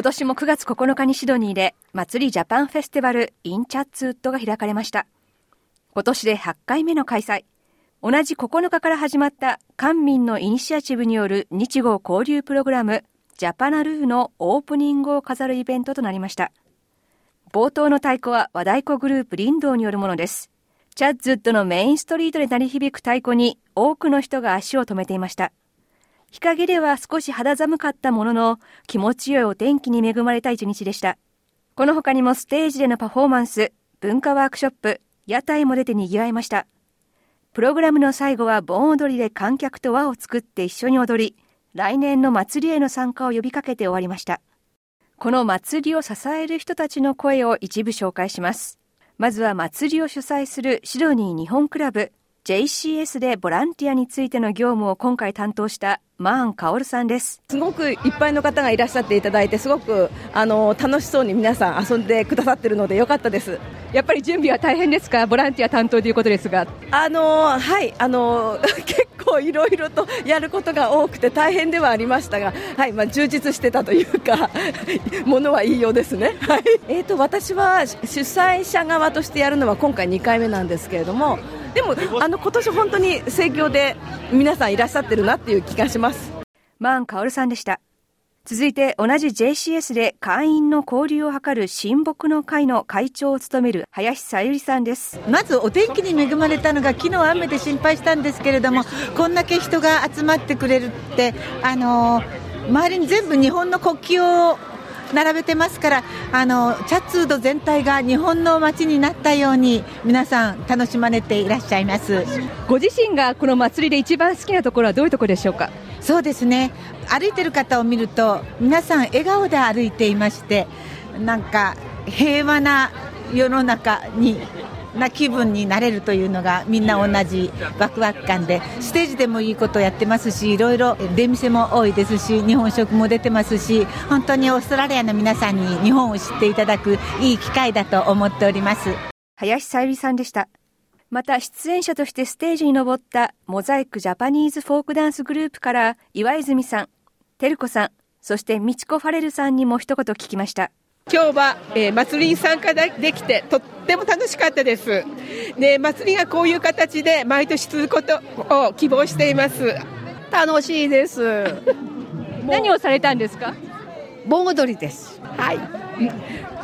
今年も9月9日にシドニーで祭りジャパンフェスティバル in チャッツウッドが開かれました。今年で8回目の開催。同じ9日から始まった官民のイニシアチブによる日豪交流プログラムジャパナルーのオープニングを飾るイベントとなりました。冒頭の太鼓は和太鼓グループリンドウによるものです。チャッツウッドのメインストリートで鳴り響く太鼓に多くの人が足を止めていました。日陰では少し肌寒かったものの、気持ちよいお天気に恵まれた一日でした。この他にもステージでのパフォーマンス、文化ワークショップ、屋台も出て賑わいました。プログラムの最後は盆踊りで観客と輪を作って一緒に踊り、来年の祭りへの参加を呼びかけて終わりました。この祭りを支える人たちの声を一部紹介します。まずは祭りを主催するシドニー日本クラブ JCS でボランティアについての業務を今回担当したマーン・カオルさんです。すごくいっぱいの方がいらっしゃっていただいてすごくあの楽しそうに皆さん遊んでくださってるのでよかったです。やっぱり準備は大変ですかボランティア担当ということですが。あのはいあの 結構いろいろとやることが多くて大変ではありましたがはいまあ、充実してたというか ものはいいようですね。はい。えーと私は主催者側としてやるのは今回2回目なんですけれどもでもあの今年本当に盛況で皆さんいらっしゃってるなっていう気がします。マーン・カオルさんでした。続いて同じ JCS で会員の交流を図る親睦の会の会長を務める林さゆりさんです。まずお天気に恵まれたのが昨日雨で心配したんですけれどもこんだけ人が集まってくれるってあの周りに全部日本の国旗を並べてますからあのチャッツード全体が日本の街になったように皆さん楽しまれていらっしゃいます。ご自身がこの祭りで一番好きなところはどういうところでしょうか？そうですね。歩いてる方を見ると皆さん笑顔で歩いていましてなんか平和な世の中にな気分になれるというのがみんな同じワクワク感でステージでもいいことをやってますしいろいろ出店も多いですし日本食も出てますし本当にオーストラリアの皆さんに日本を知っていただくいい機会だと思っております林さゆりさんでしたまた出演者としてステージに登ったモザイクジャパニーズフォークダンスグループから岩泉さん、てるこさん、そしてみちこファレルさんにも一言聞きました。今日は、えー、祭りに参加できてとっても楽しかったです。ね、祭りがこういう形で毎年続くことを希望しています。楽しいです。何をされたんですか？盆踊りです。はい。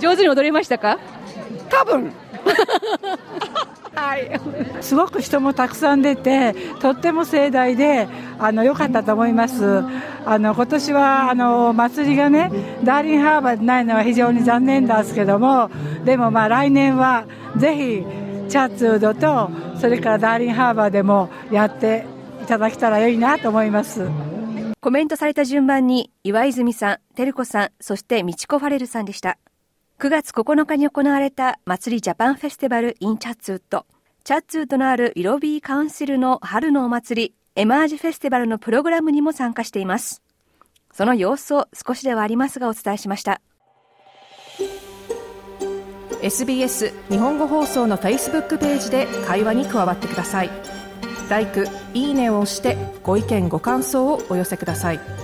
上手に踊れましたか？多分。はい、すごく人もたくさん出て、とっても盛大で、あの良かったと思います。あの今年はあの祭りがね、ダーリンハーバーでないのは非常に残念ですけども、でもまあ来年はぜひチャッツウドとそれからダーリンハーバーでもやっていただけたらいいなと思います。コメントされた順番に岩泉さん、照子さん、そしてみちこファレルさんでした。9月9日に行われた祭りジャパンフェスティバル in チャッツウッド。チャッツウッドのあるイロビーカウンシルの春のお祭り、エマージフェスティバルのプログラムにも参加しています。その様子を少しではありますがお伝えしました。SBS 日本語放送の Facebook ページで会話に加わってください。l i いいねを押してご意見ご感想をお寄せください。